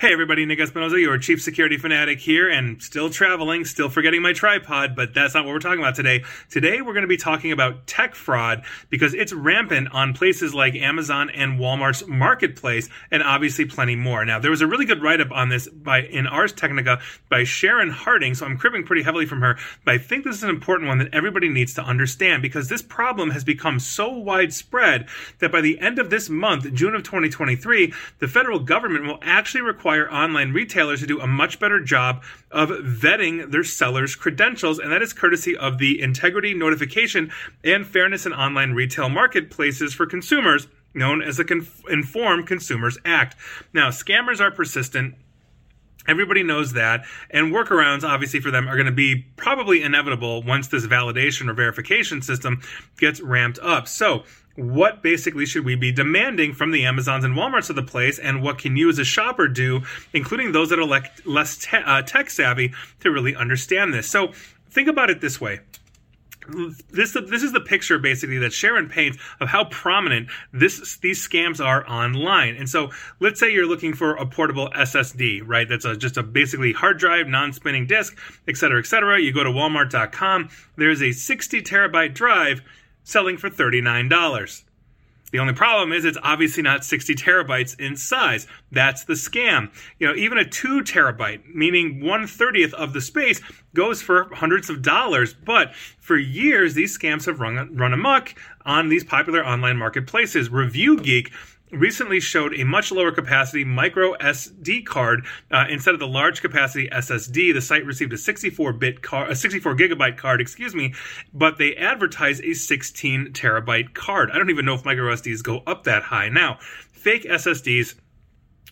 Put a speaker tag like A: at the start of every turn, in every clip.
A: Hey everybody, Nick Espinosa, your chief security fanatic here, and still traveling, still forgetting my tripod, but that's not what we're talking about today. Today we're going to be talking about tech fraud because it's rampant on places like Amazon and Walmart's marketplace, and obviously plenty more. Now, there was a really good write-up on this by in Ars Technica by Sharon Harding, so I'm cribbing pretty heavily from her, but I think this is an important one that everybody needs to understand because this problem has become so widespread that by the end of this month, June of 2023, the federal government will actually require online retailers to do a much better job of vetting their sellers' credentials, and that is courtesy of the Integrity Notification and Fairness in Online Retail Marketplaces for Consumers, known as the Conf- Inform Consumers Act. Now, scammers are persistent. Everybody knows that, and workarounds, obviously, for them are going to be probably inevitable once this validation or verification system gets ramped up. So, what basically should we be demanding from the Amazons and Walmarts of the place, and what can you as a shopper do, including those that are less te- uh, tech savvy, to really understand this? So think about it this way. This this is the picture basically that Sharon paints of how prominent this these scams are online. And so, let's say you're looking for a portable SSD, right? That's a, just a basically hard drive, non-spinning disk, et cetera, et cetera. You go to Walmart.com. There's a 60 terabyte drive selling for $39. The only problem is it's obviously not 60 terabytes in size. That's the scam. You know, even a 2 terabyte, meaning 1 30th of the space, goes for hundreds of dollars. But for years, these scams have run, run amok on these popular online marketplaces. Review Geek recently showed a much lower capacity micro SD card uh, instead of the large capacity SSD. The site received a 64 bit card, a 64 gigabyte card, excuse me, but they advertise a 16 terabyte card. I don't even know if micro SDs go up that high. Now, fake SSDs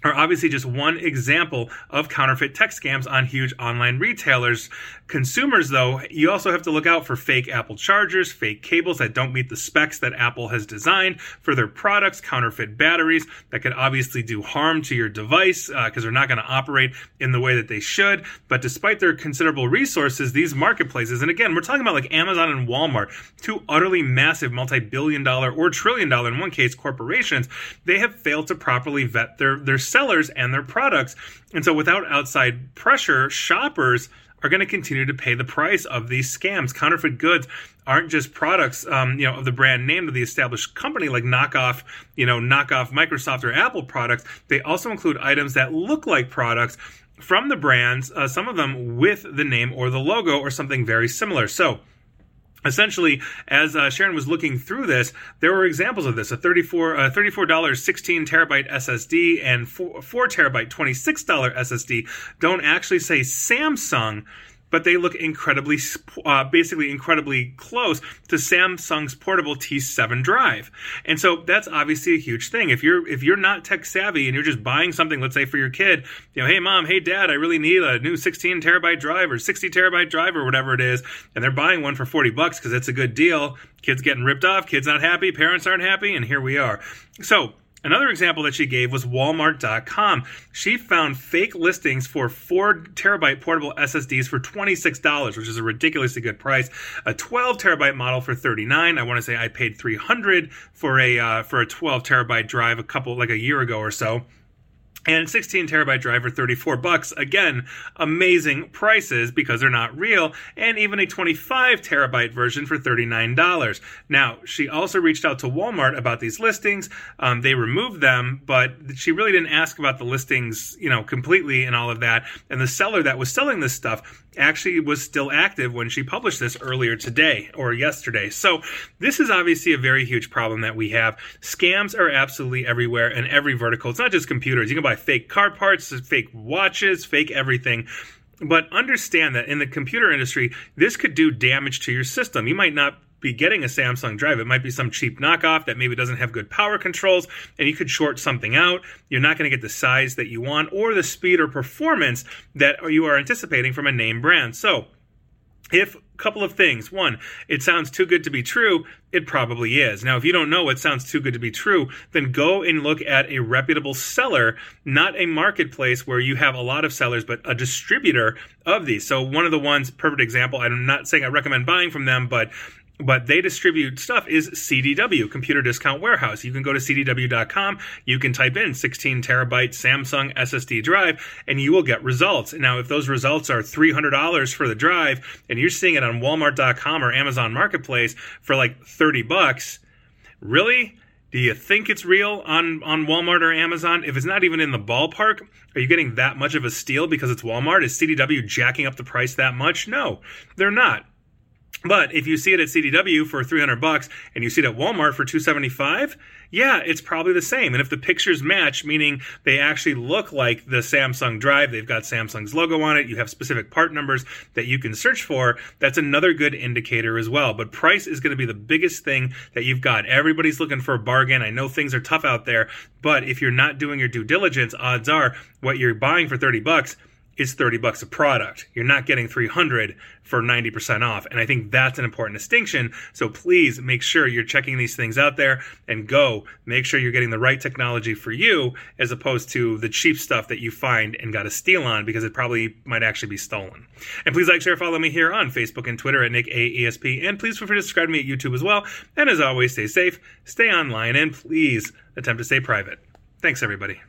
A: are obviously just one example of counterfeit tech scams on huge online retailers. Consumers, though, you also have to look out for fake Apple chargers, fake cables that don't meet the specs that Apple has designed for their products, counterfeit batteries that could obviously do harm to your device because uh, they're not going to operate in the way that they should. But despite their considerable resources, these marketplaces, and again, we're talking about like Amazon and Walmart, two utterly massive multi billion dollar or trillion dollar in one case corporations, they have failed to properly vet their, their sellers and their products. And so without outside pressure, shoppers are going to continue to pay the price of these scams. Counterfeit goods aren't just products, um, you know, of the brand name of the established company, like knockoff, you know, knockoff Microsoft or Apple products. They also include items that look like products from the brands, uh, some of them with the name or the logo or something very similar. So, essentially as uh, sharon was looking through this there were examples of this a 34 uh, $34 16 terabyte ssd and 4, 4 terabyte $26 ssd don't actually say samsung but they look incredibly, uh, basically incredibly close to Samsung's portable T7 drive. And so that's obviously a huge thing. If you're if you're not tech savvy and you're just buying something, let's say for your kid, you know, hey mom, hey dad, I really need a new 16 terabyte drive or 60 terabyte drive or whatever it is, and they're buying one for 40 bucks because it's a good deal. Kids getting ripped off, kids not happy, parents aren't happy, and here we are. So Another example that she gave was Walmart.com. She found fake listings for four terabyte portable SSDs for $26, which is a ridiculously good price. A 12 terabyte model for 39. I want to say I paid 300 for a uh, for a 12 terabyte drive a couple like a year ago or so and 16 terabyte drive for 34 bucks again amazing prices because they're not real and even a 25 terabyte version for $39 now she also reached out to walmart about these listings um, they removed them but she really didn't ask about the listings you know completely and all of that and the seller that was selling this stuff actually was still active when she published this earlier today or yesterday. So, this is obviously a very huge problem that we have. Scams are absolutely everywhere in every vertical. It's not just computers. You can buy fake car parts, fake watches, fake everything. But understand that in the computer industry, this could do damage to your system. You might not be getting a Samsung drive. It might be some cheap knockoff that maybe doesn't have good power controls, and you could short something out. You're not going to get the size that you want or the speed or performance that you are anticipating from a name brand. So, if couple of things. One, it sounds too good to be true. It probably is. Now, if you don't know what sounds too good to be true, then go and look at a reputable seller, not a marketplace where you have a lot of sellers, but a distributor of these. So, one of the ones, perfect example, I'm not saying I recommend buying from them, but but they distribute stuff is CDW, Computer Discount Warehouse. You can go to CDW.com, you can type in 16 terabyte Samsung SSD drive, and you will get results. Now, if those results are $300 for the drive, and you're seeing it on Walmart.com or Amazon Marketplace for like 30 bucks, really? Do you think it's real on, on Walmart or Amazon? If it's not even in the ballpark, are you getting that much of a steal because it's Walmart? Is CDW jacking up the price that much? No, they're not. But if you see it at CDW for 300 bucks and you see it at Walmart for 275, yeah, it's probably the same. And if the pictures match, meaning they actually look like the Samsung Drive, they've got Samsung's logo on it, you have specific part numbers that you can search for, that's another good indicator as well. But price is going to be the biggest thing that you've got. Everybody's looking for a bargain. I know things are tough out there, but if you're not doing your due diligence, odds are what you're buying for 30 bucks is 30 bucks a product. You're not getting 300 for 90% off. And I think that's an important distinction. So please make sure you're checking these things out there and go make sure you're getting the right technology for you as opposed to the cheap stuff that you find and got a steal on because it probably might actually be stolen. And please like, share, follow me here on Facebook and Twitter at Nick AESP. And please feel free to subscribe to me at YouTube as well. And as always, stay safe, stay online, and please attempt to stay private. Thanks, everybody.